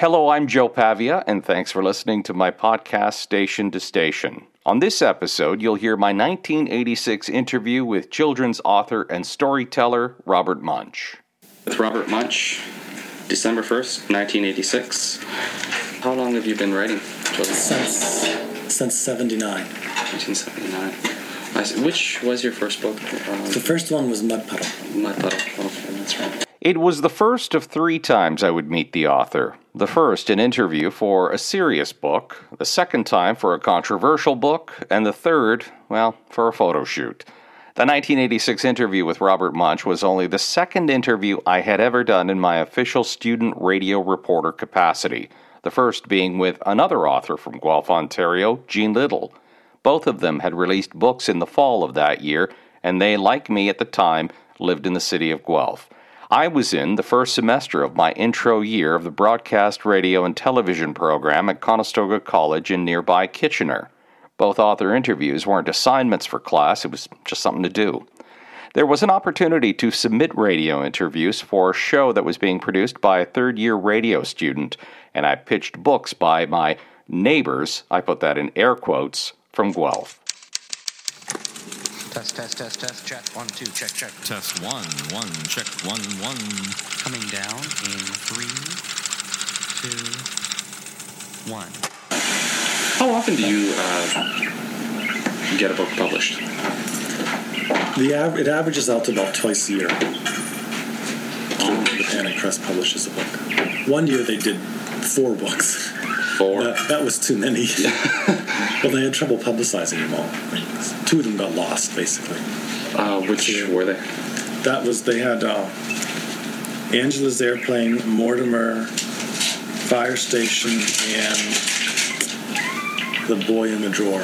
Hello, I'm Joe Pavia, and thanks for listening to my podcast, Station to Station. On this episode, you'll hear my 1986 interview with children's author and storyteller Robert Munsch. With Robert Munsch, December 1st, 1986. How long have you been writing children's? Since since '79. 1979. Which was your first book? Uh, The first one was Mud Puddle. Mud Puddle. Okay, that's right. It was the first of three times I would meet the author. The first, an interview for a serious book, the second time for a controversial book, and the third, well, for a photo shoot. The 1986 interview with Robert Munsch was only the second interview I had ever done in my official student radio reporter capacity, the first being with another author from Guelph, Ontario, Jean Little. Both of them had released books in the fall of that year, and they, like me at the time, lived in the city of Guelph. I was in the first semester of my intro year of the broadcast radio and television program at Conestoga College in nearby Kitchener. Both author interviews weren't assignments for class, it was just something to do. There was an opportunity to submit radio interviews for a show that was being produced by a third year radio student, and I pitched books by my neighbors, I put that in air quotes, from Guelph. Test, test, test, test, check. One, two, check, check. Test one, one, check one, one. Coming down in three, two, one. How often do you uh, get a book published? The av- it averages out to about twice a year. The Annick Press publishes a book. One year they did four books. Four. That, that was too many. well, they had trouble publicizing them all. Two of them got lost, basically. Uh, which were they? That was they had uh, Angela's Airplane, Mortimer, Fire Station, and The Boy in the Drawer.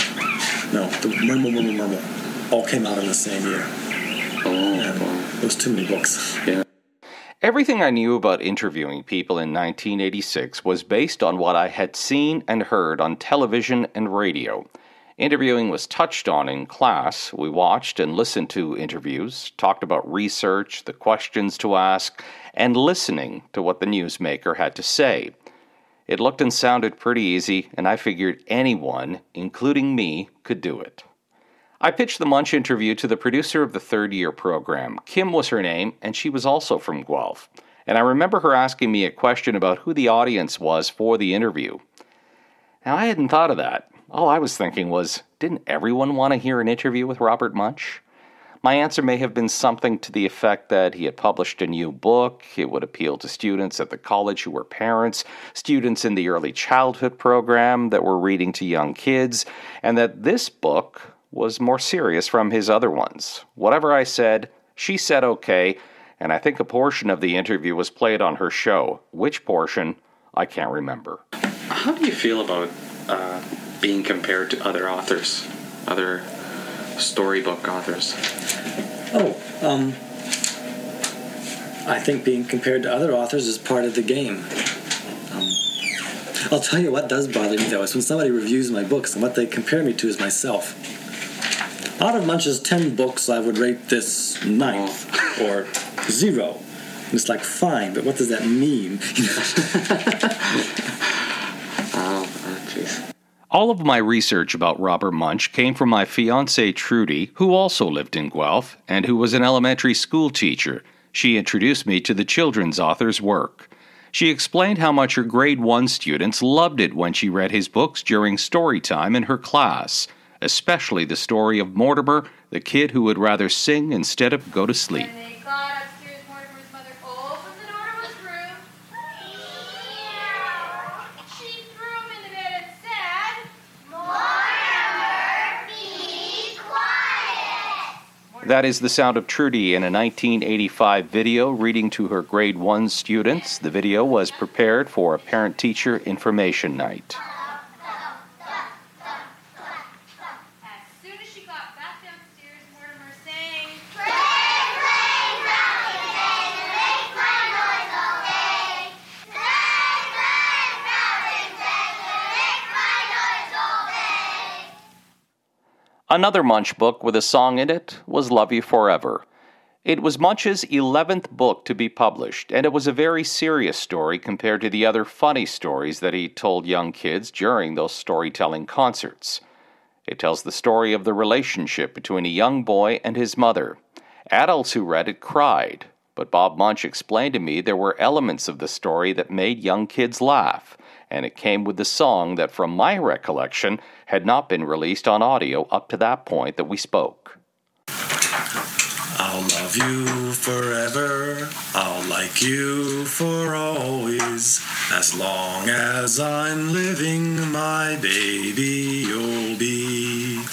No, the Murmel, Murmel, Murmel. All came out in the same year. Oh, And wow. it was too many books. yeah. Everything I knew about interviewing people in 1986 was based on what I had seen and heard on television and radio. Interviewing was touched on in class. We watched and listened to interviews, talked about research, the questions to ask, and listening to what the newsmaker had to say. It looked and sounded pretty easy, and I figured anyone, including me, could do it. I pitched the Munsch interview to the producer of the third year program. Kim was her name, and she was also from Guelph. And I remember her asking me a question about who the audience was for the interview. Now, I hadn't thought of that. All I was thinking was, didn't everyone want to hear an interview with Robert Munsch? My answer may have been something to the effect that he had published a new book, it would appeal to students at the college who were parents, students in the early childhood program that were reading to young kids, and that this book was more serious from his other ones. Whatever I said, she said okay, and I think a portion of the interview was played on her show. Which portion, I can't remember. How do you feel about uh, being compared to other authors, other storybook authors? Oh, um, I think being compared to other authors is part of the game. Um, I'll tell you what does bother me though is when somebody reviews my books and what they compare me to is myself. Out of Munsch's ten books, I would rate this ninth or zero. And it's like fine, but what does that mean? Oh, ah, jeez. All of my research about Robert Munsch came from my fiancée Trudy, who also lived in Guelph and who was an elementary school teacher. She introduced me to the children's author's work. She explained how much her grade 1 students loved it when she read his books during story time in her class, especially the story of Mortimer, the kid who would rather sing instead of go to sleep. When they got upstairs, Mortimer's mother opened the door to his room. She threw him in the bed and said, Mortimer, be quiet. That is the sound of Trudy in a 1985 video reading to her grade 1 students. The video was prepared for a parent teacher information night. Another Munsch book with a song in it was Love You Forever. It was Munsch's 11th book to be published, and it was a very serious story compared to the other funny stories that he told young kids during those storytelling concerts. It tells the story of the relationship between a young boy and his mother. Adults who read it cried, but Bob Munsch explained to me there were elements of the story that made young kids laugh, and it came with the song that, from my recollection, had not been released on audio up to that point that we spoke. I'll love you forever. I'll like you for always. As long as I'm living, my baby, you'll be.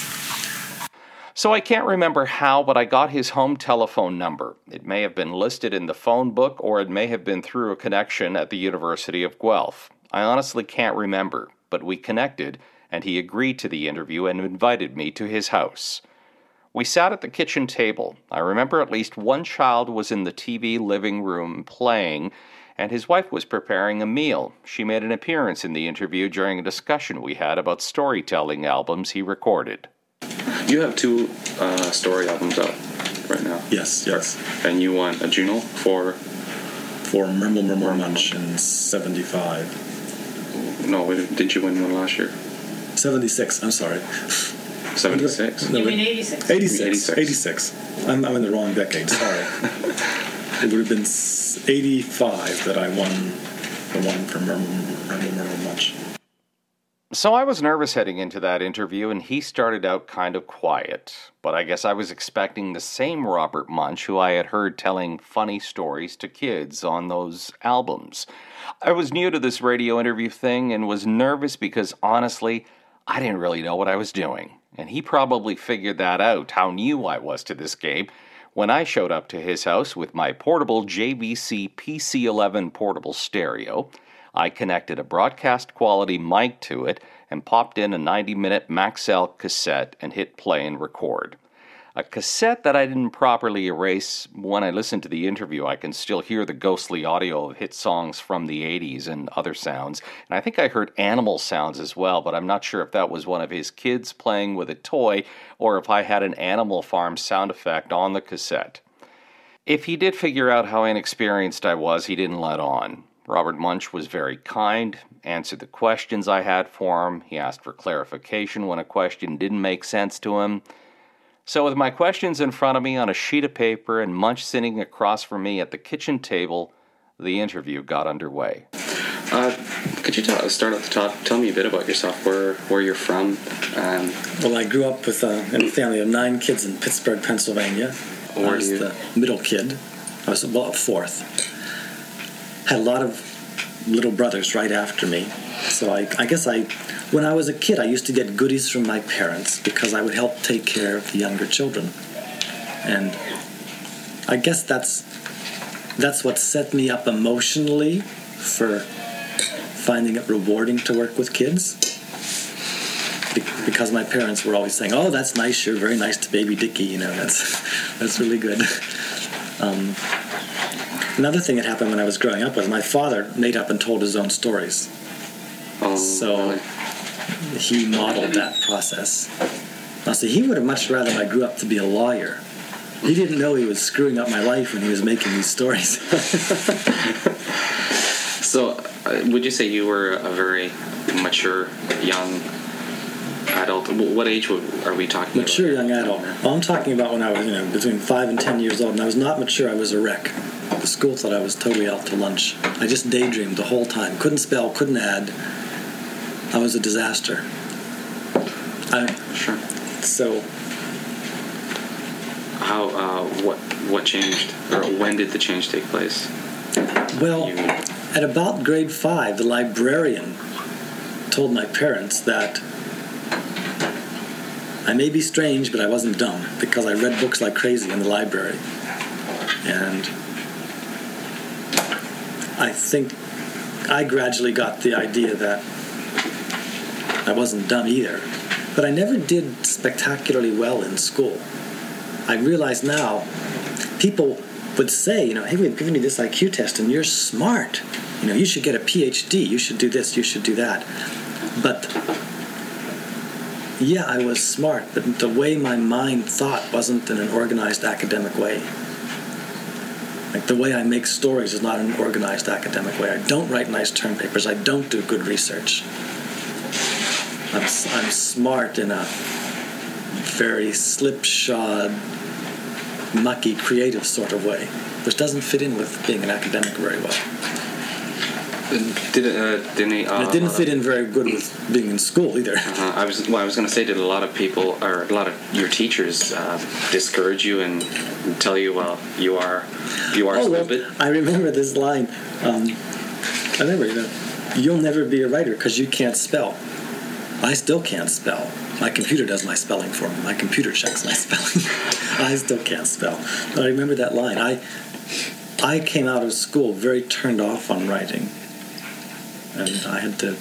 So I can't remember how, but I got his home telephone number. It may have been listed in the phone book, or it may have been through a connection at the University of Guelph. I honestly can't remember, but we connected, and he agreed to the interview and invited me to his house. We sat at the kitchen table. I remember at least one child was in the TV living room playing, and his wife was preparing a meal. She made an appearance in the interview during a discussion we had about storytelling albums he recorded. You have two uh, story albums out right now. Yes, yes. And you won a Juno for For Murmel Murmel Munsch in 75. No? wait, Did you win one last year? 76, I'm sorry. Seventy six. No, You mean 86? 86. 86. 86. I'm, I'm in the wrong decade, sorry. it would have been 85 that I won the one from Murmel Murmel Murmel Munsch. So I was nervous heading into that interview, and he started out kind of quiet. But I guess I was expecting the same Robert Munsch who I had heard telling funny stories to kids on those albums. I was new to this radio interview thing and was nervous because honestly, I didn't really know what I was doing. And he probably figured that out, how new I was to this game, when I showed up to his house with my portable JVC PC11 portable stereo. I connected a broadcast quality mic to it and popped in a 90 minute Maxell cassette and hit play and record. A cassette that I didn't properly erase. When I listen to the interview, I can still hear the ghostly audio of hit songs from the 80s and other sounds. And I think I heard animal sounds as well, but I'm not sure if that was one of his kids playing with a toy or if I had an Animal Farm sound effect on the cassette. If he did figure out how inexperienced I was, he didn't let on. Robert Munsch was very kind, answered the questions I had for him. He asked for clarification when a question didn't make sense to him. So, with my questions in front of me on a sheet of paper and Munsch sitting across from me at the kitchen table, the interview got underway. Uh, could you tell, start at the top? Tell me a bit about yourself. Where where you're from? Um, Well, I grew up with a, in a family of nine kids in Pittsburgh, Pennsylvania. Where I was you- the middle kid. I was well, fourth. Had a lot of little brothers right after me. So I, I guess I, when I was a kid, I used to get goodies from my parents because I would help take care of the younger children. And I guess that's that's what set me up emotionally for finding it rewarding to work with kids be- because my parents were always saying, "Oh, that's nice. You're very nice to baby Dickie. You know, that's that's really good." Um, another thing that happened when I was growing up was my father made up and told his own stories. oh, So really? he modeled that process. Now, see, he would have much rather I grew up to be a lawyer. He didn't know he was screwing up my life when he was making these stories. So, uh, would you say you were a very mature young adult? What age are we talking mature young adult. Well, I'm talking about when I was, you know, between five and ten years old, and I was not mature. I was a wreck. The school thought I was totally out to lunch. I just daydreamed the whole time. Couldn't spell, couldn't add. I was a disaster. I. Sure. so How? Uh, what? What changed? Or when did the change take place? well, You, at about grade five, the librarian told my parents that I may be strange, but I wasn't dumb because I read books like crazy in the library. And I think I gradually got the idea that I wasn't dumb either. But I never did spectacularly well in school. I realize now people would say, you know, hey, we've given you this IQ test and you're smart. You know, you should get a PhD. You should do this. You should do that. But yeah, I was smart, but the way my mind thought wasn't in an organized academic way. Like the way I make stories is not an organized academic way. I don't write nice term papers. I don't do good research. I'm, I'm smart in a very slipshod, mucky, creative sort of way, which doesn't fit in with being an academic very well. Did it? Uh, didn't he, uh, it didn't fit in very good with being in school either. Uh, I was well. I was going to say, did a lot of people or a lot of your teachers uh, discourage you and tell you, well, you are you are Oh, well, stupid? I remember this line. Um, I remember, you know, you'll never be a writer because you can't spell. I still can't spell. My computer does my spelling for me. My computer checks my spelling. I still can't spell. But I remember that line. I I came out of school very turned off on writing, and I had to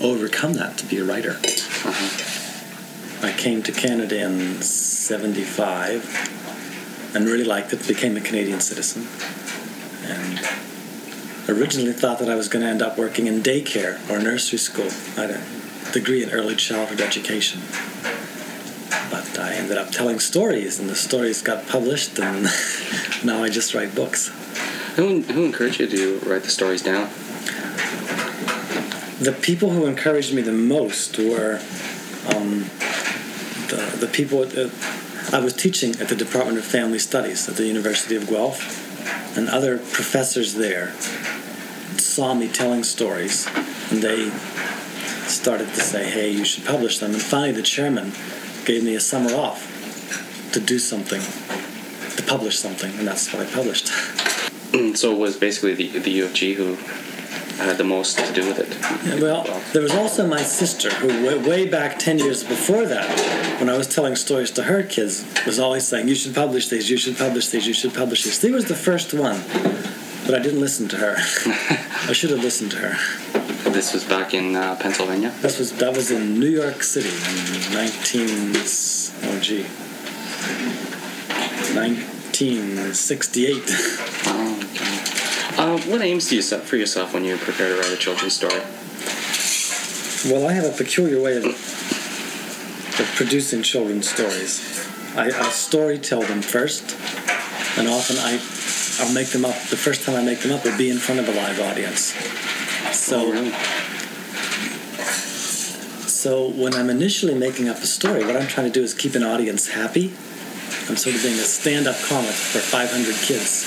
overcome that to be a writer. Uh-huh. I came to Canada in '75 and really liked it. Became a Canadian citizen, and originally thought that I was going to end up working in daycare or nursery school. I had a degree in early childhood education, but I ended up telling stories, and the stories got published, and now I just write books. Who who encouraged you to write the stories down? The people who encouraged me the most were um, the the people. I was teaching at the Department of Family Studies at the University of Guelph, and other professors there saw me telling stories, and they started to say, "Hey, you should publish them." And finally, the chairman gave me a summer off to do something, to publish something, and that's what I published. so it was basically the the U of G who had the most to do with it. Well, there was also my sister, who way, way back 10 years before that, when I was telling stories to her kids, was always saying, You should publish these, you should publish these, you should publish these. She was the first one, but I didn't listen to her. I should have listened to her. This was back in uh, Pennsylvania. This was, that was in New York City in 19. Oh, gee. 1968. Uh, what aims do you set for yourself when you prepare to write a children's story? Well, I have a peculiar way of, of producing children's stories. I, I story tell them first, and often I, I'll make them up. The first time I make them up will be in front of a live audience. So, Oh, really? so when I'm initially making up a story, what I'm trying to do is keep an audience happy. I'm sort of being a stand-up comic for 500 kids,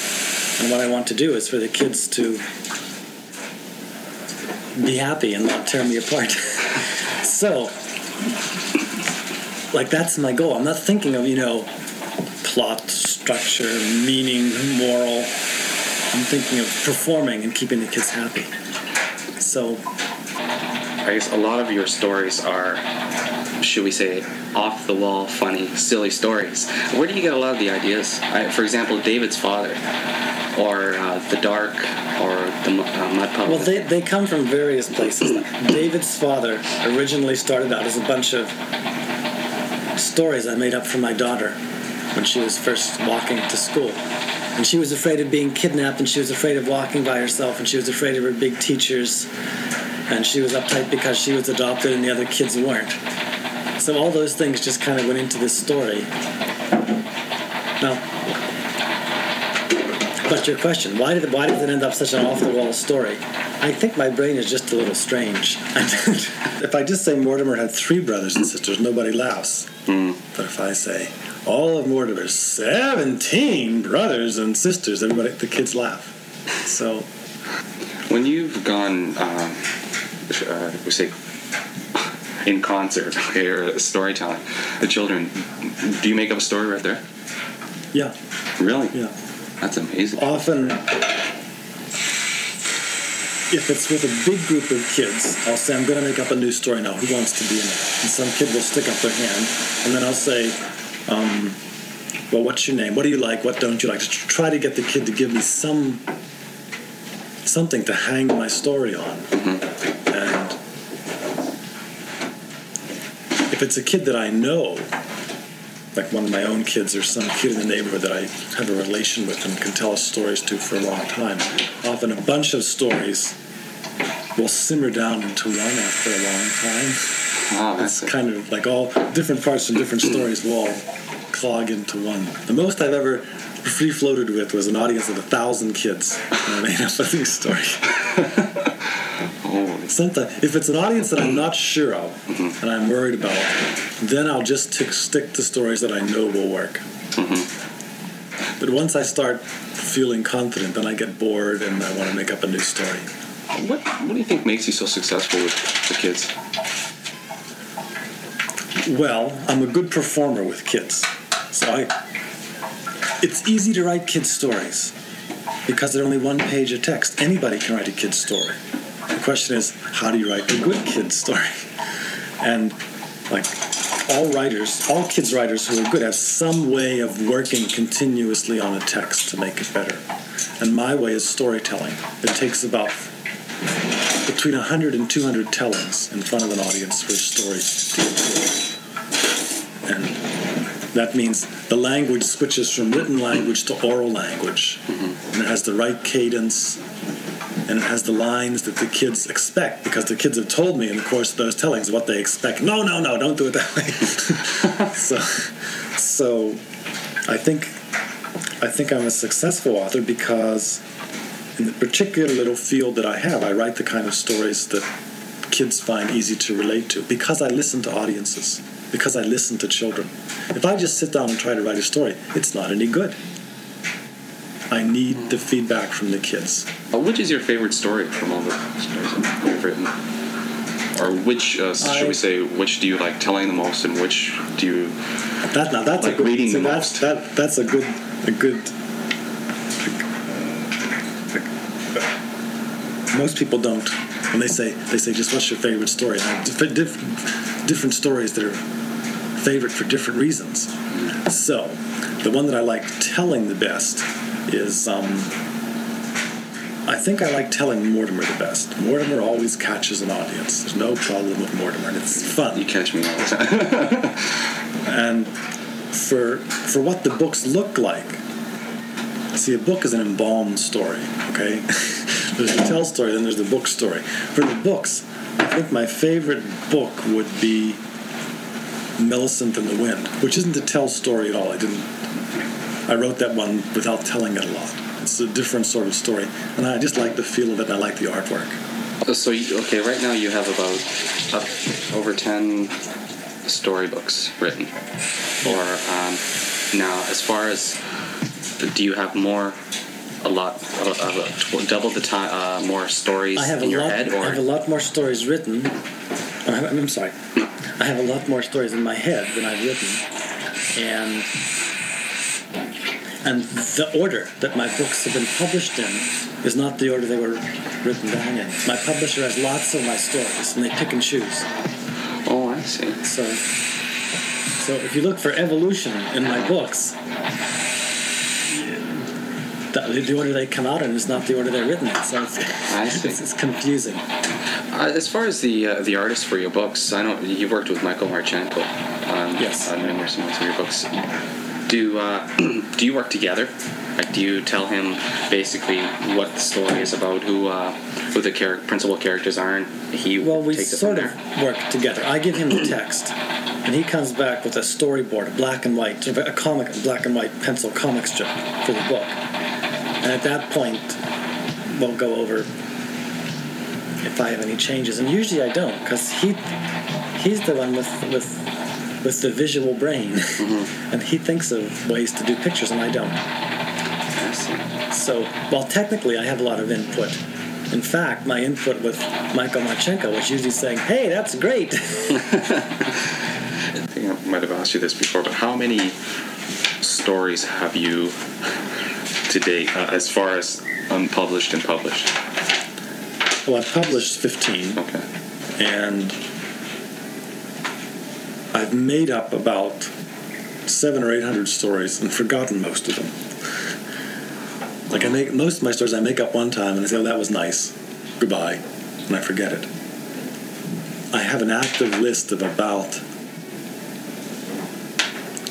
and what I want to do is for the kids to be happy and not tear me apart. so, like that's my goal. I'm not thinking of you know plot, structure, meaning, moral. I'm thinking of performing and keeping the kids happy. So I guess a lot of your stories are, should we say, off the wall, funny, silly stories. Where do you get a lot of the ideas? I, for example, David's father, or uh, the dark, or the uh, mud puddle. Well, they, they come from various places. David's father originally started out as a bunch of stories I made up for my daughter when she was first walking to school. And she was afraid of being kidnapped, and she was afraid of walking by herself, and she was afraid of her big teachers, and she was uptight because she was adopted and the other kids weren't. So all those things just kind of went into this story. Now, but your question, why did it, why did it end up such an off-the-wall story? I think my brain is just a little strange. if I just say Mortimer had three brothers and sisters, nobody laughs. But if I say all of Mortimer's 17 brothers and sisters, everybody, the kids laugh. So When you've gone, um, uh, we say, in concert okay, or storytelling, the children, do you make up a story right there? yeah, Really? yeah. That's amazing. often if it's with a big group of kids i'll say i'm going to make up a new story now. Who wants to be in it? And some kid will stick up their hand and then i'll say um, well what's your name? What do you like? What don't you like? To try to get the kid to give me some something to hang my story on. And if it's a kid that i know like one of my own kids or some kid in the neighborhood that I have a relation with and can tell stories to for a long time. Often a bunch of stories will simmer down into one after a long time. Oh, I it's kind of like all different parts from different stories will all clog into one. The most I've ever free floated with was an audience of a thousand kids. And I made up a new story. Sometimes, if it's an audience that I'm not sure of mm-hmm. and I'm worried about, then I'll just tick, stick to stories that I know will work. Mm-hmm. But once I start feeling confident, then I get bored and I want to make up a new story. What What do you think makes you so successful with the kids? Well, I'm a good performer with kids. So I it's easy to write kids stories because they're only one page of text. Anybody can write a kid's story. The question is, how do you write a good kid's story? And like all writers, all kids writers who are good have some way of working continuously on a text to make it better. And my way is storytelling. It takes about between 100 and 200 tellings in front of an audience for a story to. And that means the language switches from written language to oral language. Mm-hmm. And it has the right cadence and it has the lines that the kids expect because the kids have told me in the course of those tellings what they expect. No, no, no, don't do it that way. so, so I think I think I'm a successful author because in the particular little field that I have, I write the kind of stories that kids find easy to relate to because I listen to audiences, because I listen to children. If I just sit down and try to write a story, it's not any good. I need the feedback from the kids. Uh, which is your favorite story from all the stories you've written? Or which, uh, should I- we say, which do you like telling the most, and which do you? That now that's Like a good. reading see, the that's most. that that's a good a good. Most people don't. When they say they say just what's your favorite story? Diff- diff- different stories that are favorite for different reasons. So, the one that I like telling the best is um, I think I like telling Mortimer the best. Mortimer always catches an audience. There's no problem with Mortimer, and it's fun. You catch me all the time. and for for what the books look like. See, a book is an embalmed story. Okay, there's the tell story, then there's the book story. For the books, I think my favorite book would be Millicent and the Wind, which isn't a tell story at all. I didn't. I wrote that one without telling it a lot. It's a different sort of story, and I just like the feel of it. I like the artwork. so you, okay, right now you have about uh, over ten storybooks written. Or um, now, as far as do you have more? A lot, uh, uh, double the time, uh, more stories I have in a your lot. head, I have a lot more stories written. I- I'm sorry. I have a lot more stories in my head than I've written, and and the order that my books have been published in is not the order they were written down in. My publisher has lots of my stories, and they pick and choose. oh, I see. So, so if you look for evolution in my books, the, the order they come out in is not the order they're written in. So it's, I see. it's, it's confusing. Uh, as far as the uh, the artist for your books, I know you worked with Michael Martchenko on, Yes. on numerous amounts of your books. Do uh, do you work together? Like, do you tell him basically what the story is about, who uh, who the char- principal characters are, and he Well, we sort of work together. I give him the text, and he comes back with a storyboard, a black and white, a comic, a black and white pencil comic strip for the book. And at that point, we'll go over if I have any changes, and usually I don't, because he he's the one with with with the visual brain, and he thinks of ways to do pictures, and I don't. So, while technically I have a lot of input, in fact, my input with Michael Martchenko was usually saying, "Hey, that's great." I think I might have asked you this before, but how many stories have you to date, uh, as far as unpublished and published? well, I've published 15, Okay. and I've made up about seven or eight hundred stories and forgotten most of them. Like I make most of my stories, I make up one time and I say, "Oh, that was nice, goodbye," and I forget it. I have an active list of about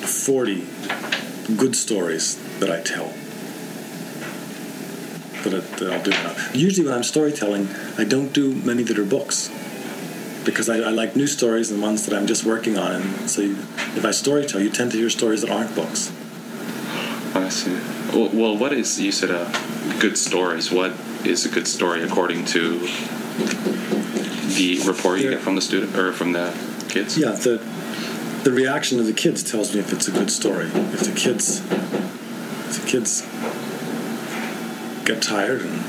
forty good stories that I tell. That, I, that I'll do now. Usually, when I'm storytelling, I don't do many that are books. Because I, I like new stories and ones that I'm just working on. And so, you, if I storytell, you tend to hear stories that aren't books. I see. Well, well, what is you said uh, good stories? What is a good story according to the report you get from the student or from the kids? Yeah, the the reaction of the kids tells me if it's a good story. If the kids if the kids get tired and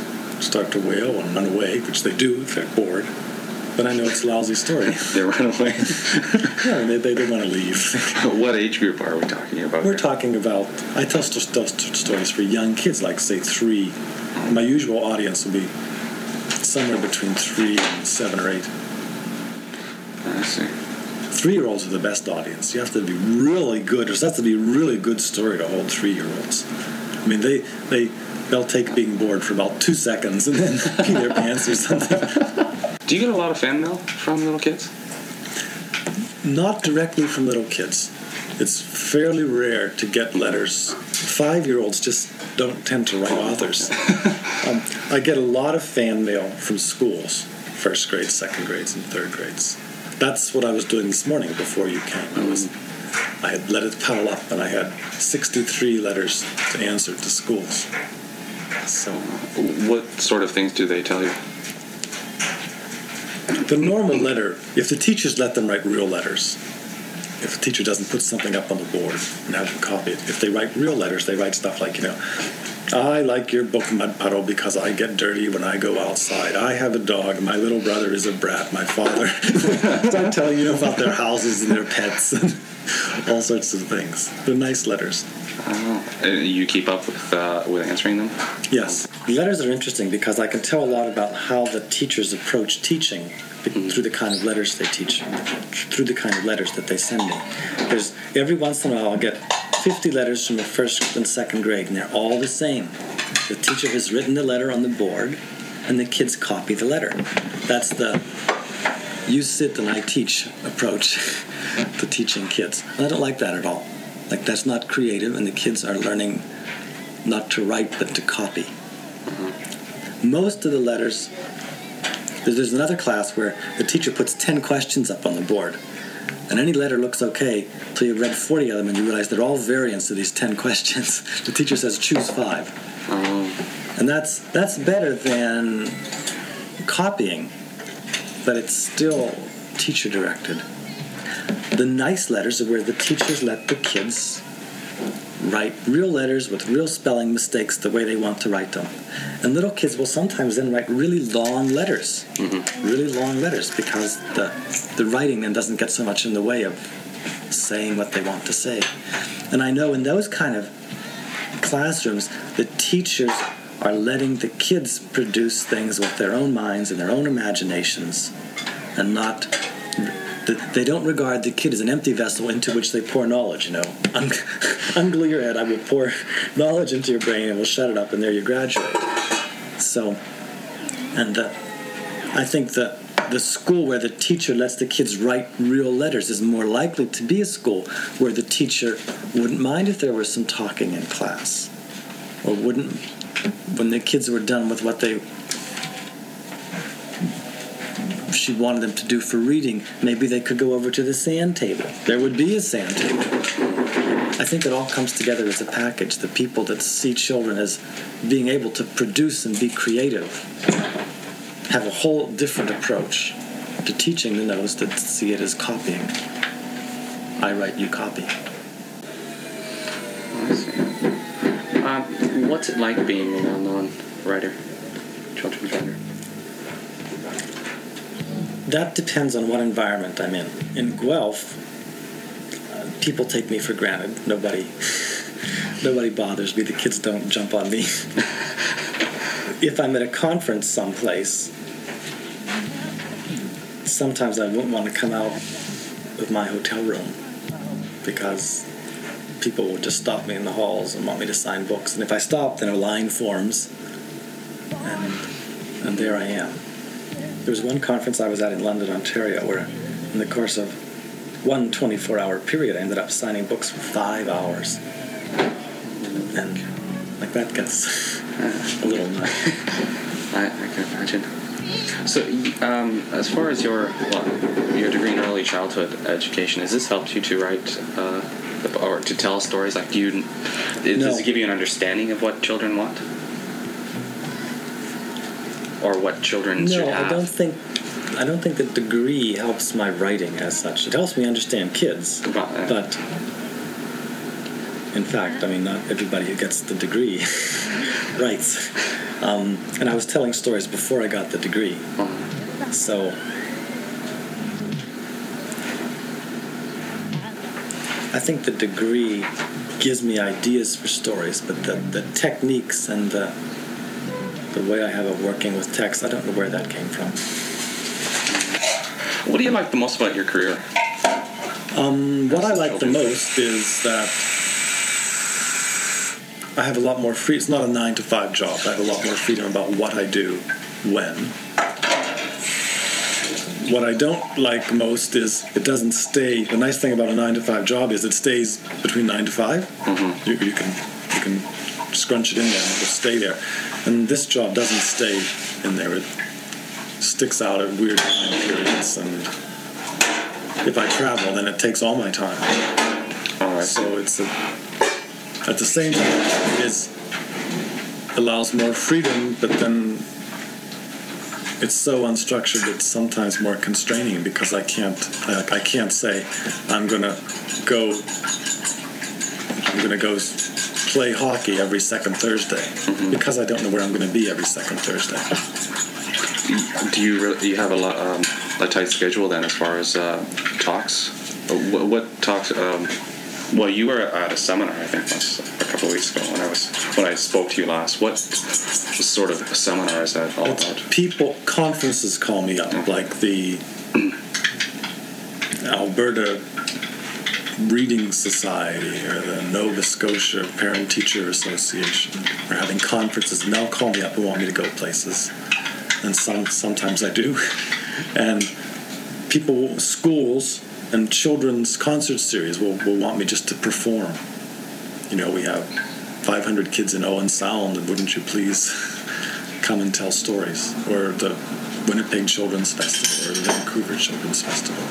start to wail and run away, which they do if they're bored, then I know it's a lousy story. They run away. yeah, they, they, they want to leave. what age group are we talking about? We're here? talking about, I tell st- tell st- stories for young kids, like say three. My usual audience will be somewhere between three and seven or eight. I see. Three year olds are the best audience. You have to be really good. There has to be a really good story to hold three year olds. I mean, they, they, they'll take being bored for about two seconds and then pee their pants or something. Do you get a lot of fan mail from little kids? Not directly from little kids. It's fairly rare to get letters. Five year olds just don't tend to write authors. um, I get a lot of fan mail from schools first grades, second grades, and third grades. That's what I was doing this morning before you came. I was I had let it pile up and I had 63 letters to answer to schools. So What sort of things do they tell you? The normal letter, if the teachers let them write real letters, if the teacher doesn't put something up on the board and have them copy it, if they write real letters, they write stuff like, you know, I like your book Mud Puddle because I get dirty when I go outside. I have a dog. My little brother is a brat. My father. Start telling you about their houses and their pets and all sorts of things. They're nice letters. Oh. You keep up with uh, with answering them? Yes. Letters are interesting because I can tell a lot about how the teachers approach teaching through the kind of letters they teach, through the kind of letters that they send me. There's every once in a while I'll get 50 letters from the first and second grade, and they're all the same. The teacher has written the letter on the board, and the kids copy the letter. That's the you sit and I teach approach to teaching kids. And I don't like that at all. Like that's not creative, and the kids are learning not to write but to copy. Mm-hmm. Most of the letters, there's there's another class where the teacher puts 10 questions up on the board. And any letter looks okay until you've read 40 of them and you realize they're all variants of these 10 questions. The teacher says choose five. Oh, And that's, that's better than copying, but it's still teacher directed. The nice letters are where the teachers let the kids write real letters with real spelling mistakes the way they want to write them. And little kids will sometimes then write really long letters, mm-hmm. really long letters, because the, the writing then doesn't get so much in the way of saying what they want to say. And I know in those kind of classrooms, the teachers are letting the kids produce things with their own minds and their own imaginations and not they don't regard the kid as an empty vessel into which they pour knowledge you know. Un- unglue your head i will pour knowledge into your brain and we'll shut it up and there you graduate. So and uh, i think that the school where the teacher lets the kids write real letters is more likely to be a school where the teacher wouldn't mind if there was some talking in class or wouldn't when the kids were done with what they she wanted them to do for reading maybe they could go over to the sand table there would be a sand table i think it all comes together as a package the people that see children as being able to produce and be creative have a whole different approach to teaching than those that see it as copying i write you copy. Um, what's it like being a well-known writer, children's writer? That depends on what environment I'm in. In Guelph, uh, people take me for granted. Nobody, nobody bothers me. The kids don't jump on me. if I'm at a conference someplace, sometimes I won't want to come out of my hotel room because people will just stop me in the halls and want me to sign books. And if I stop, then a line forms, and and there I am. There was one conference I was at in London, Ontario, where in the course of one 24 hour period, I ended up signing books for five hours. And like that gets a little nuts. I, I can imagine. So, um, as far as your well, your degree in early childhood education, has this helped you to write uh, or to tell stories? Like, do you does No. it give you an understanding of what children want, or what children should No, have? I don't think. I don't think the degree helps my writing as such. It helps me understand kids, Right, uh, but in fact, I mean, not everybody who gets the degree writes. Um, and I was telling stories before I got the degree, uh, so I think the degree gives me ideas for stories, but the, the techniques and the the way I have of working with text, I don't know where that came from. what do you like the most about your career? Um, what I like the most is that I have a lot more free. It's not a nine to five job. I have a lot more freedom about what I do, when. What I don't like most is it doesn't stay. The nice thing about a nine to five job is it stays between nine to 5 You, you can you can scrunch it in there and it'll stay there. And this job doesn't stay in there. It sticks out at weird time periods and if I travel, then it takes all my time. All right. So it's a, at the same time it allows more freedom, but then it's so unstructured. It's sometimes more constraining because I can't I, I can't say I'm gonna go I'm gonna go play hockey every second Thursday because I don't know where I'm gonna be every second Thursday. Do you really, you have a lot um, a tight schedule then as far as uh, talks? Uh, What, what talks? Um, well, you were at a seminar I think once, a couple of weeks ago when I was when I spoke to you last. What sort of seminar is that all It's about? people conferences call me up, like the Alberta Reading Society or the Nova Scotia Parent Teacher Association are having conferences, and they'll call me up and want me to go places, and some sometimes I do, and people, schools, and children's concert series will, will want me just to perform. You know, we have 500 kids in Owen Sound, and wouldn't you please come and tell stories? Or the Winnipeg Children's Festival, or the Vancouver Children's Festival.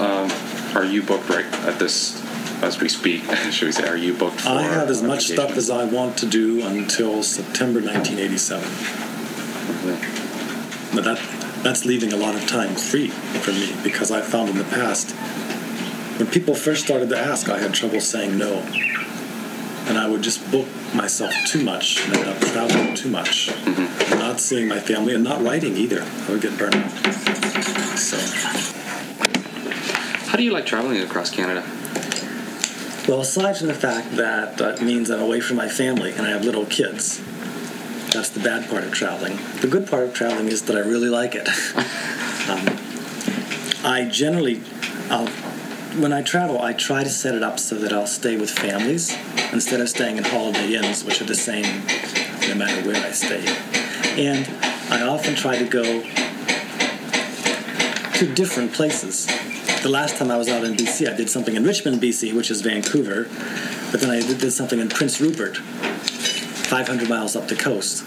Um, are you booked right at this as we speak? Should we say? Are you booked? For I have as much stuff as I want to do until September 1987. Mm-hmm. But that that's leaving a lot of time free for me because I found in the past when people first started to ask, I had trouble saying no. And I would just book myself too much and end up traveling too much, and not seeing my family and not writing either. I would get burned out. So, How do you like traveling across Canada? well, aside from the fact that that means I'm away from my family and I have little kids, that's the bad part of traveling. The good part of traveling is that I really like it. um, I generally, I'll, when I travel, I try to set it up so that I'll stay with families instead of staying in holiday inns, which are the same no matter where I stay. And I often try to go to different places. The last time I was out in BC, I did something in Richmond, BC, which is Vancouver, but then I did something in Prince Rupert, 500 miles up the coast,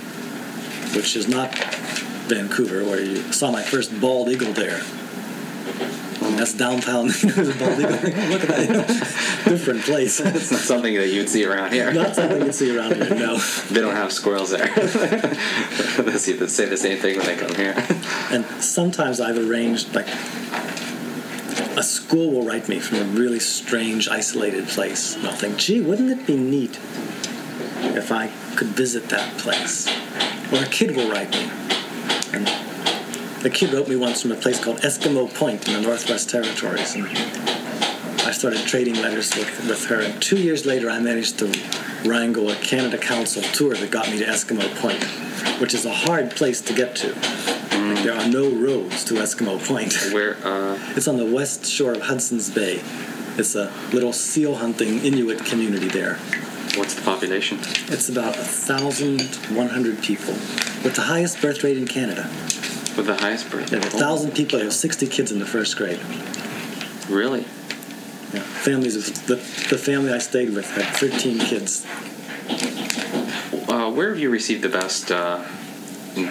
which is not Vancouver, where you saw my first bald eagle there. And that's downtown. There's a bald eagle. Look at that. Different place. It's not something that you'd see around here. Not something you'd see around here, no. They don't have squirrels there. they say the same thing when they come here. And sometimes I've arranged, like, a school will write me from a really strange, isolated place. And I'll think, gee, wouldn't it be neat if I could visit that place? Or a kid will write me. And the kid wrote me once from a place called Eskimo Point in the Northwest Territories. And I started trading letters with, with her. And two years later, I managed to wrangle a Canada Council tour that got me to Eskimo Point, which is a hard place to get to. There are no roads to Eskimo Point. Where? Uh, It's on the west shore of Hudson's Bay. It's a little seal hunting Inuit community there. what's the population? It's about 1,100 people, with the highest birth rate in Canada. With the highest birth. rate? are 1,000 people, are 60 kids in the first grade. Really? Yeah. Families, of, the, the family I stayed with had 13 kids. Uh, where have you received the best uh,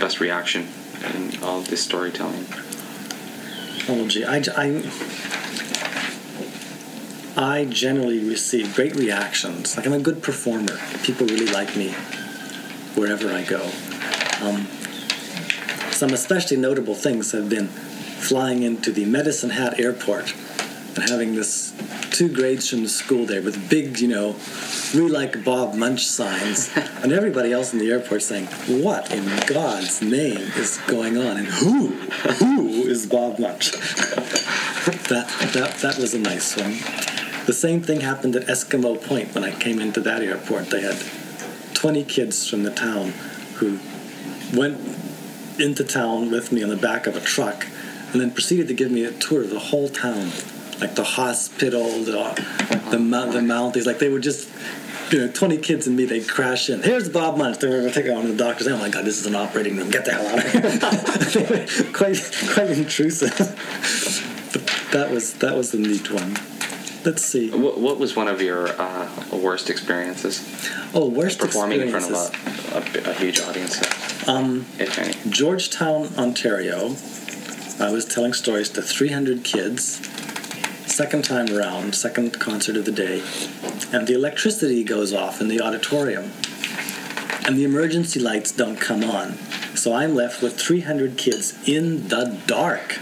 best reaction in all this storytelling? Oh, gee, I, I, I generally receive great reactions. Like I'm a good performer. People really like me wherever I go. Um, some especially notable things have been flying into the Medicine Hat Airport and having this two grades from the school there with big, you know, we like Bob Munsch signs, and everybody else in the airport saying, "What in God's name is going on?" and who, who is Bob Munsch? that that that was a nice one. The same thing happened at Eskimo Point when I came into that airport. They had 20 kids from the town who went into town with me on the back of a truck and then proceeded to give me a tour of the whole town. Like the hospital, the, the, the mountains. Like they would just, you know, 20 kids and me, they'd crash in. Here's Bob Munsch. They're going to take it on to the doctor's. Oh my God, this is an operating room. Get the hell out of here. quite, quite intrusive. but that was, that was the neat one. Let's see. What, what was one of your uh, worst experiences Oh, worst performing in front of a, a, a huge audience, Um, if any? Georgetown, Ontario. I was telling stories to 300 kids. Second time around, second concert of the day, and the electricity goes off in the auditorium, and the emergency lights don't come on. So I'm left with 300 kids in the dark,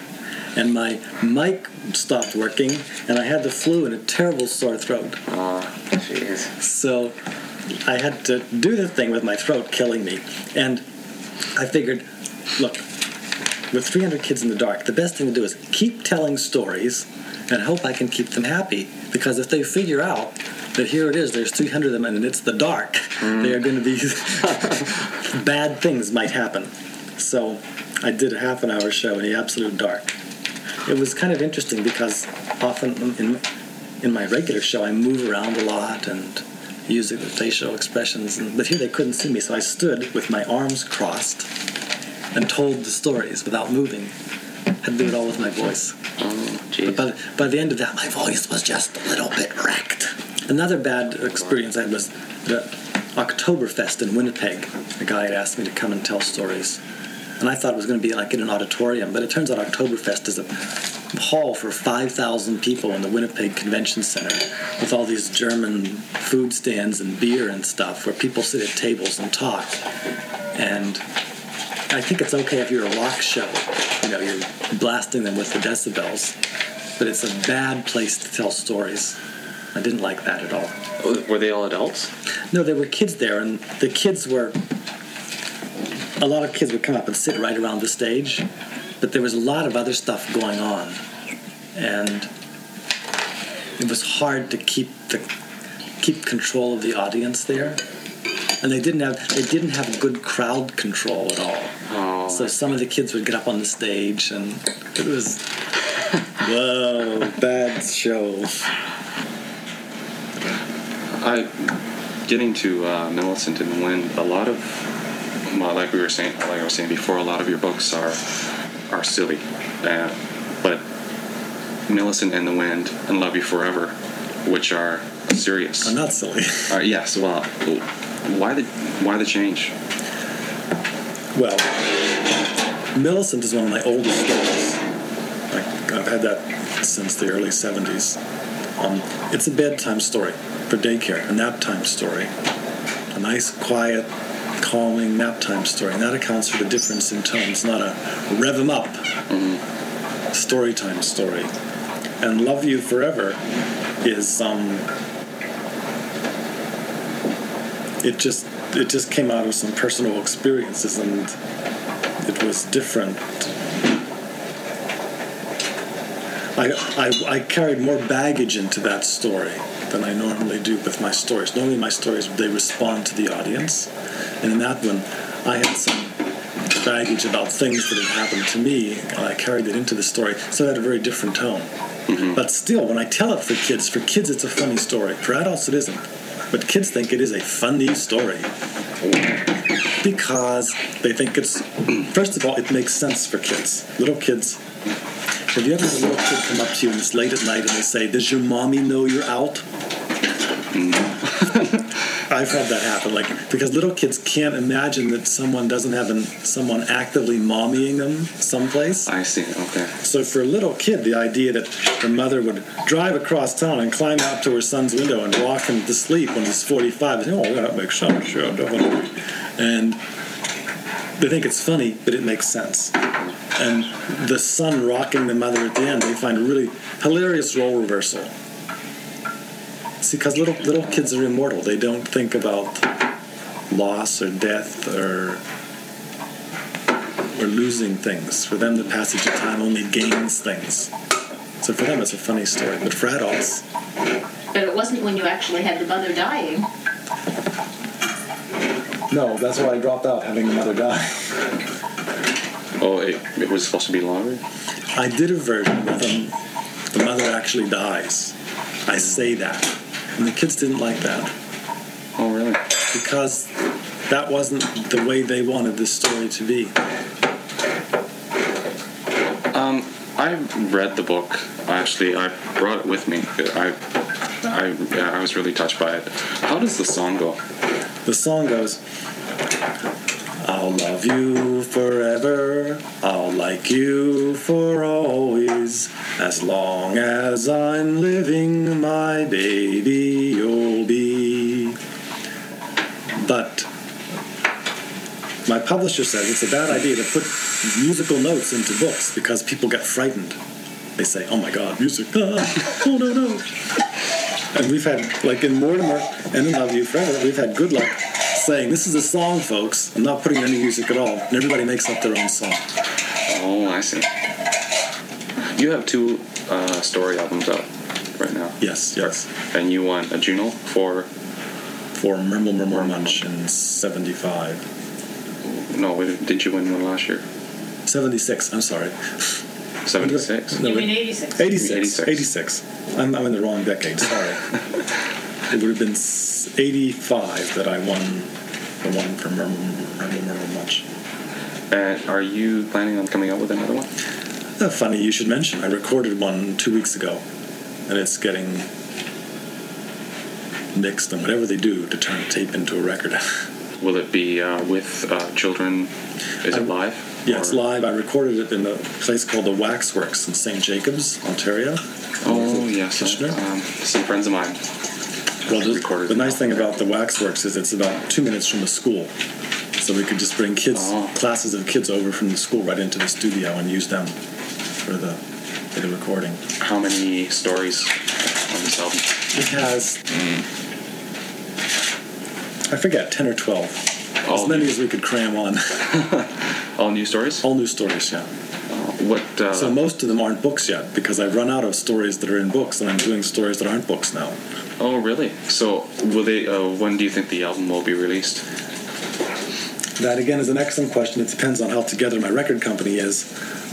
and my mic stopped working, and I had the flu and a terrible sore throat. Oh, jeez. So I had to do the thing with my throat killing me. And I figured, look, with 300 kids in the dark, the best thing to do is keep telling stories and hope I can keep them happy. Because if they figure out that here it is, there's 300 of them and it's the dark, mm. they are going to be bad things might happen. So I did a half an hour show in the absolute dark. It was kind of interesting because often in in my regular show I move around a lot and use the facial expressions, and, but here they couldn't see me, so I stood with my arms crossed and told the stories without moving. Had to do it all with my voice. Oh, But by, by the end of that, my voice was just a little bit wrecked. Another bad experience I had was the Oktoberfest in Winnipeg. A guy had asked me to come and tell stories. And I thought it was going to be like in an auditorium, but it turns out Oktoberfest is a hall for 5,000 people in the Winnipeg Convention Center with all these German food stands and beer and stuff where people sit at tables and talk. And I think it's okay if you're a rock show, you know, you're blasting them with the decibels, but it's a bad place to tell stories. I didn't like that at all. Uh, were they all adults? No, there were kids there, and the kids were. A lot of kids would come up and sit right around the stage, but there was a lot of other stuff going on, and it was hard to keep the keep control of the audience there. And they didn't have they didn't have good crowd control at all. Oh, So some of the kids would get up on the stage, and it was whoa, bad show. I getting to uh, Millicent and the Wind. A lot of, well, like we were saying, like I was saying before, a lot of your books are are silly, uh, but Millicent and the Wind and Love You Forever, which are serious. I'm not silly. Uh, yes. Well, why the why the change? Well, Millicent is one of my oldest stories. Like, I've had that since the early 70s. Um, it's a bedtime story for daycare, a nap time story. A nice, quiet, calming nap time story. And that accounts for the difference in tone. It's not a rev 'em up story time story. And Love You Forever is um, it just it just came out of some personal experiences and it was different. I, I, I carried more baggage into that story than I normally do with my stories. Normally my stories they respond to the audience, and in that one I had some baggage about things that had happened to me, and I carried it into the story, so it had a very different tone. Mm-hmm. But still, when I tell it for kids, for kids it's a funny story. For adults it isn't. But kids think it is a funny story. Because they think it's first of all it makes sense for kids little kids. Have you ever had a little kid come up to you and it's late at night and they say does your mommy know you're out I've had that happen, like because little kids can't imagine that someone doesn't have an, someone actively mommying them someplace. I see. Okay. So for a little kid, the idea that the mother would drive across town and climb out to her son's window and rock him to sleep when he's 45, oh, that makes sense, sure, definitely. And they think it's funny, but it makes sense. And the son rocking the mother at the end, they find a really hilarious role reversal. See, because little little kids are immortal. They don't think about loss or death or or losing things. For them, the passage of time only gains things. So for them, it's a funny story. But for adults, But it wasn't when you actually had the mother dying. no. That's why I dropped out, having the mother die. Oh, it, it was supposed to be longer. I did a version with them. The mother actually dies. I say that, and the kids didn't like that Oh, really? because that wasn't the way they wanted this story to be. Um, I read the book. Actually, I brought it with me. I, I, I was really touched by it. How does the song go? The song goes, I'll love you forever, I'll like you for always, as long as I'm living, my baby you'll be. But my publisher says it's a bad idea to put musical notes into books because people get frightened. They say, oh my god, music, ah, oh no, no. And we've had, like in Mortimer and in Love You Forever, we've had good luck saying, this is a song, folks. I'm not putting any music at all. And everybody makes up their own song. Oh, I see. You have two uh, story albums out right now, Yes, yes. and you won a Juno for For Murmel Murmel Munsch in 75. no, wait, did you win one last year? 76, I'm sorry. Seventy six. No, You wait. mean 86? 86. 86. 86. I'm, I'm in the wrong decade, sorry. it would have been 85 that I won the one for Murmel Murmel Murmel Munsch. And are you planning on coming out with another one? Uh, funny you should mention. I recorded one two weeks ago, and it's getting mixed and whatever they do to turn tape into a record. Will it be uh, with uh, children? Is it I'm- live? yeah, it's live. I recorded it in a place called the Waxworks in St. Jacobs, Ontario. Oh yes, Kitchener? um, some friends of mine. Well, the, the nice thing about the Waxworks is it's about two minutes from the school, so we could just bring kids, Oh. classes of kids over from the school right into the studio and use them for the for the recording. How many stories on this album? It has, I forget, ten or twelve, All as many new, as we could cram on. all new stories. All new stories, yeah. What? Uh, So most of them aren't books yet because I've run out of stories that are in books, and I'm doing stories that aren't books now. oh, really? So, will they? Uh, when do you think the album will be released? That again is an excellent question. It depends on how together my record company is,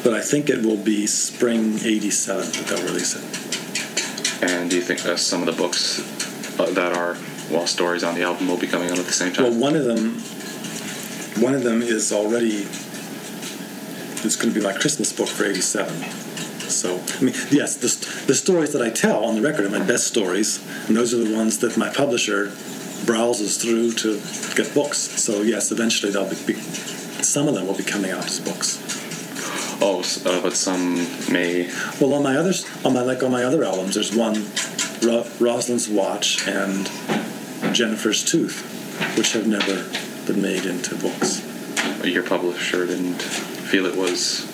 but I think it will be spring '87 that they'll release it. And do you think uh, some of the books uh, that are well stories on the album will be coming out at the same time? Well, one of them, one of them is already. It's going to be my Christmas book for '87. So, I mean, yes, the, the stories that I tell on the record are my best stories, and those are the ones that my publisher browses through to get books. So, yes, eventually they'll be, be some of them will be coming out as books. oh, uh, but some may. Well, on my others, on my like on my other albums, there's one, Ro- Rosalind's Watch and Jennifer's Tooth, which have never been made into books. Your publisher didn't feel it was.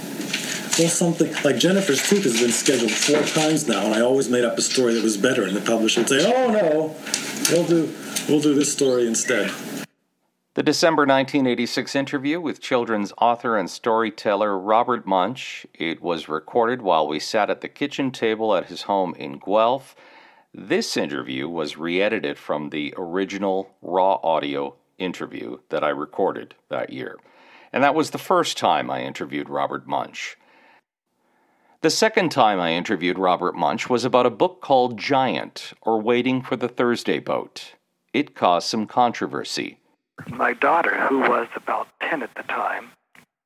Well, something like Jennifer's Tooth has been scheduled four times now, and I always made up a story that was better, and the publisher would say, "Oh no, we'll do we'll do this story instead." The December 1986 interview with children's author and storyteller Robert Munsch. It was recorded while we sat at the kitchen table at his home in Guelph. This interview was re edited from the original raw audio interview that I recorded that year. And that was the first time I interviewed Robert Munsch. The second time I interviewed Robert Munsch was about a book called Giant or Waiting for the Thursday Boat. It caused some controversy. my daughter, who was about 10 at the time,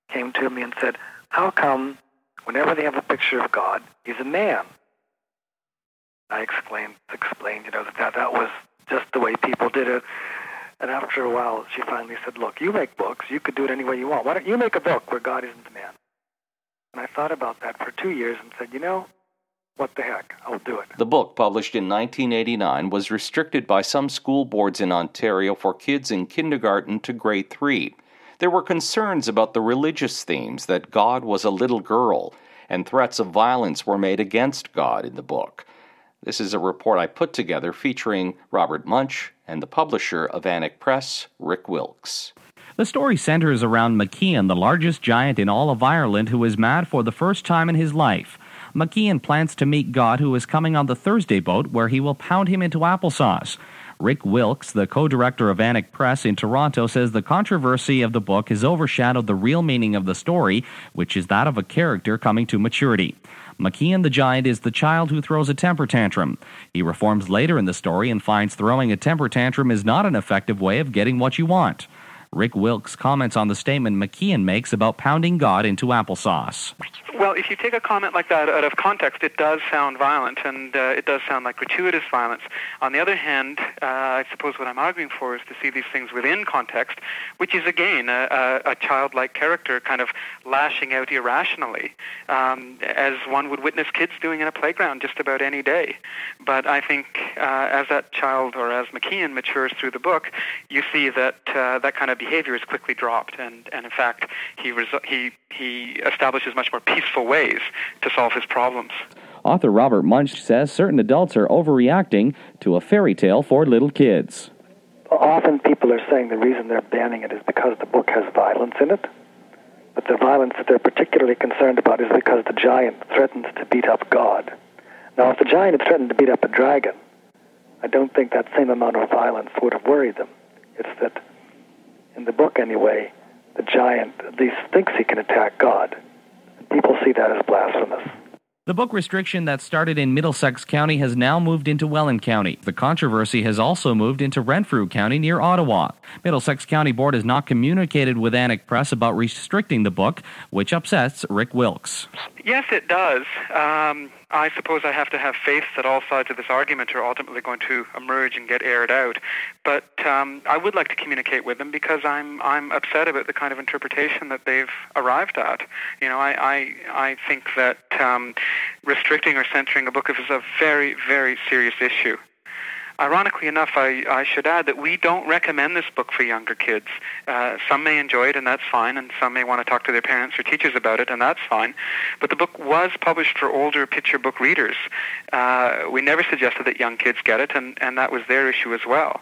came to me and said, How come whenever they have a picture of God, he's a man? I explained, explained, you know, that that was just the way people did it. And after a while, she finally said, Look, you make books. You could do it any way you want. Why don't you make a book where God isn't the man? And I thought about that for two years and said, You know, what the heck? I'll do it. The book, published in 1989, was restricted by some school boards in Ontario for kids in kindergarten to grade 3. There were concerns about the religious themes that God was a little girl, and threats of violence were made against God in the book. This is a report I put together featuring Robert Munsch and the publisher of Annick Press, Rick Wilkes. The story centers around McKeon, the largest giant in all of Ireland, who is mad for the first time in his life. McKeon plans to meet God, who is coming on the Thursday boat, where he will pound him into applesauce. Rick Wilkes, the co director of Annick Press in Toronto, says the controversy of the book has overshadowed the real meaning of the story, which is that of a character coming to maturity. McKeon the Giant is the child who throws a temper tantrum. He reforms later in the story and finds throwing a temper tantrum is not an effective way of getting what you want. Rick Wilkes comments on the statement McKeon makes about pounding God into applesauce. Well, if you take a comment like that out of context, it does sound violent, and uh, it does sound like gratuitous violence. On the other hand, uh, I suppose what I'm arguing for is to see these things within context, which is again a, a, a childlike character kind of lashing out irrationally, um, as one would witness kids doing in a playground just about any day. But I think uh, as that child or as McKeon matures through the book, you see that uh, that kind of behavior is quickly dropped, and, and in fact, he resu- he he establishes much more peaceful ways to solve his problems. Author Robert Munsch says certain adults are overreacting to a fairy tale for little kids. Often people are saying the reason they're banning it is because the book has violence in it. But the violence that they're particularly concerned about is because the giant threatens to beat up God. Now, if the giant had threatened to beat up a dragon, I don't think that same amount of violence would have worried them. It's that, in the book anyway, the giant at least thinks he can attack God. People see that as blasphemous. The book restriction that started in Middlesex County has now moved into Welland County. The controversy has also moved into Renfrew County near Ottawa. Middlesex County Board has not communicated with Annick Press about restricting the book, which upsets Rick Wilkes. Yes, it does. Um, I suppose I have to have faith that all sides of this argument are ultimately going to emerge and get aired out. But um, I would like to communicate with them because I'm I'm upset about the kind of interpretation that they've arrived at. You know, I I, I think that um, restricting or censoring a book is a very very serious issue. Ironically enough, I, I should add that we don't recommend this book for younger kids. Uh, some may enjoy it, and that's fine, and some may want to talk to their parents or teachers about it, and that's fine. But the book was published for older picture book readers. Uh, we never suggested that young kids get it, and, and that was their issue as well.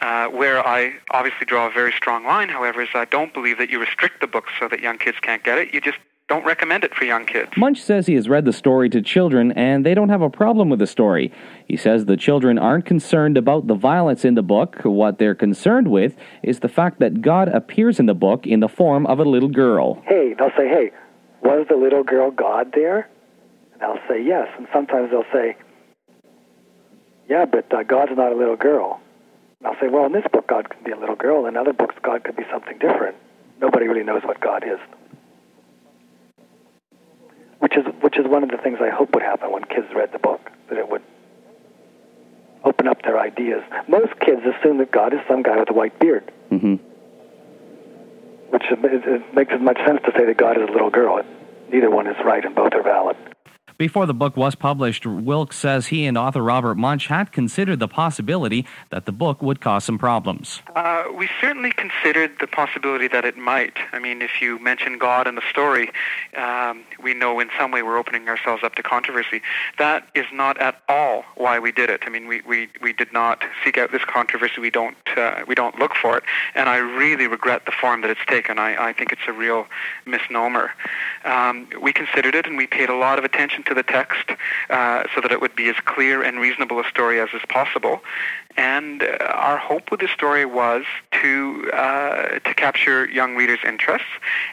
Uh, where I obviously draw a very strong line, however, is I don't believe that you restrict the book so that young kids can't get it. You just don't recommend it for young kids. Munsch says he has read the story to children and they don't have a problem with the story. He says the children aren't concerned about the violence in the book. What they're concerned with is the fact that God appears in the book in the form of a little girl. Hey, they'll say, hey, was the little girl God there? And I'll say yes. And sometimes they'll say, yeah, but uh, God's not a little girl. And I'll say, well, in this book, God could be a little girl. In other books, God could be something different. Nobody really knows what God is. Which is which is one of the things I hope would happen when kids read the book, that it would open up their ideas. Most kids assume that God is some guy with a white beard, Mm-hmm. which it, it makes as much sense to say that God is a little girl. Neither one is right, and both are valid. Before the book was published, Wilkes says he and author Robert Munsch had considered the possibility that the book would cause some problems. Uh, we certainly considered the possibility that it might. I mean, if you mention God in the story, um, we know in some way we're opening ourselves up to controversy. That is not at all why we did it. I mean, we, we, we did not seek out this controversy. We don't uh, we don't look for it, and I really regret the form that it's taken. I, I think it's a real misnomer. Um, we considered it, and we paid a lot of attention to the text uh, so that it would be as clear and reasonable a story as is possible. And uh, our hope with the story was to uh, to capture young readers' interests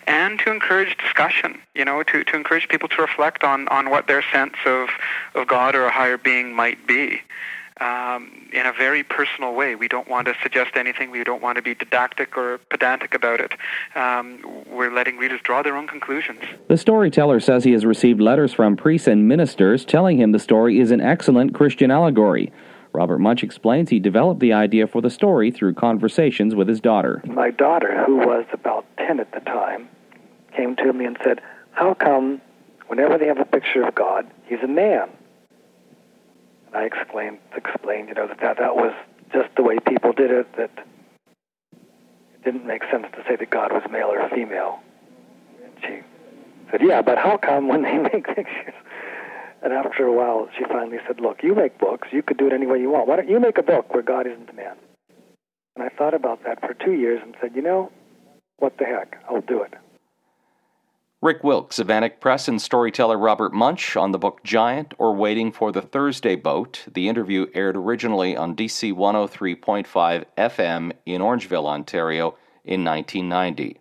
and to encourage discussion. You know, to, to encourage people to reflect on, on what their sense of, of God or a higher being might be. Um, in a very personal way. We don't want to suggest anything. We don't want to be didactic or pedantic about it. Um, we're letting readers draw their own conclusions. The storyteller says he has received letters from priests and ministers telling him the story is an excellent Christian allegory. Robert Munsch explains he developed the idea for the story through conversations with his daughter. My daughter, who was about 10 at the time, came to me and said, How come whenever they have a picture of God, he's a man? I explained, explained you know, that, that that was just the way people did it, that it didn't make sense to say that God was male or female. And she said, Yeah, but how come when they make pictures? And after a while, she finally said, Look, you make books. You could do it any way you want. Why don't you make a book where God isn't a man? And I thought about that for two years and said, You know, what the heck? I'll do it. Rick Wilkes of Press and storyteller Robert Munsch on the book Giant or Waiting for the Thursday Boat. The interview aired originally on DC 103.5 FM in Orangeville, Ontario in 1990.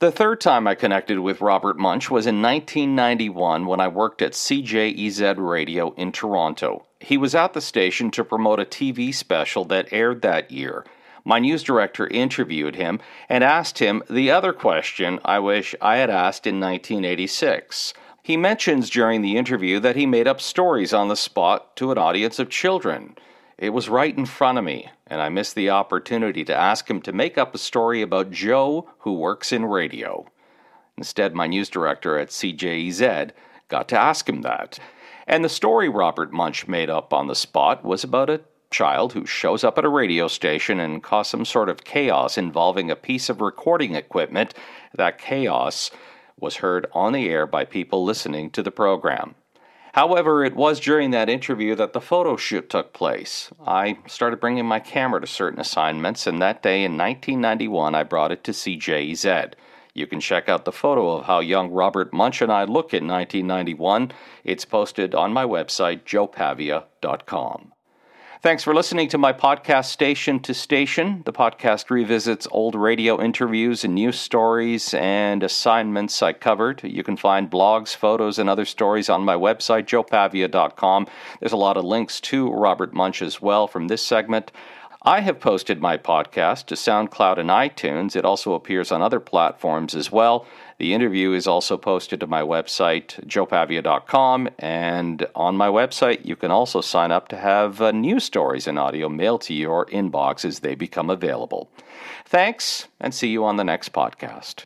The third time I connected with Robert Munsch was in 1991 when I worked at CJEZ Radio in Toronto. He was at the station to promote a TV special that aired that year. My news director interviewed him and asked him the other question I wish I had asked in 1986. He mentions during the interview that he made up stories on the spot to an audience of children. It was right in front of me, and I missed the opportunity to ask him to make up a story about Joe who works in radio. Instead, my news director at CJEZ got to ask him that. And the story Robert Munsch made up on the spot was about a child who shows up at a radio station and cause some sort of chaos involving a piece of recording equipment. That chaos was heard on the air by people listening to the program. However, it was during that interview that the photo shoot took place. I started bringing my camera to certain assignments, and that day in 1991 I brought it to CJEZ. You can check out the photo of how young Robert Munsch and I look in 1991. It's posted on my website, joepavia.com. Thanks for listening to my podcast, Station to Station. The podcast revisits old radio interviews and news stories and assignments I covered. You can find blogs, photos, and other stories on my website, joepavia.com. There's a lot of links to Robert Munsch as well from this segment. I have posted my podcast to SoundCloud and iTunes. It also appears on other platforms as well. The interview is also posted to my website, joepavia.com, and on my website, you can also sign up to have uh, news stories and audio mailed to your inbox as they become available. Thanks, and see you on the next podcast.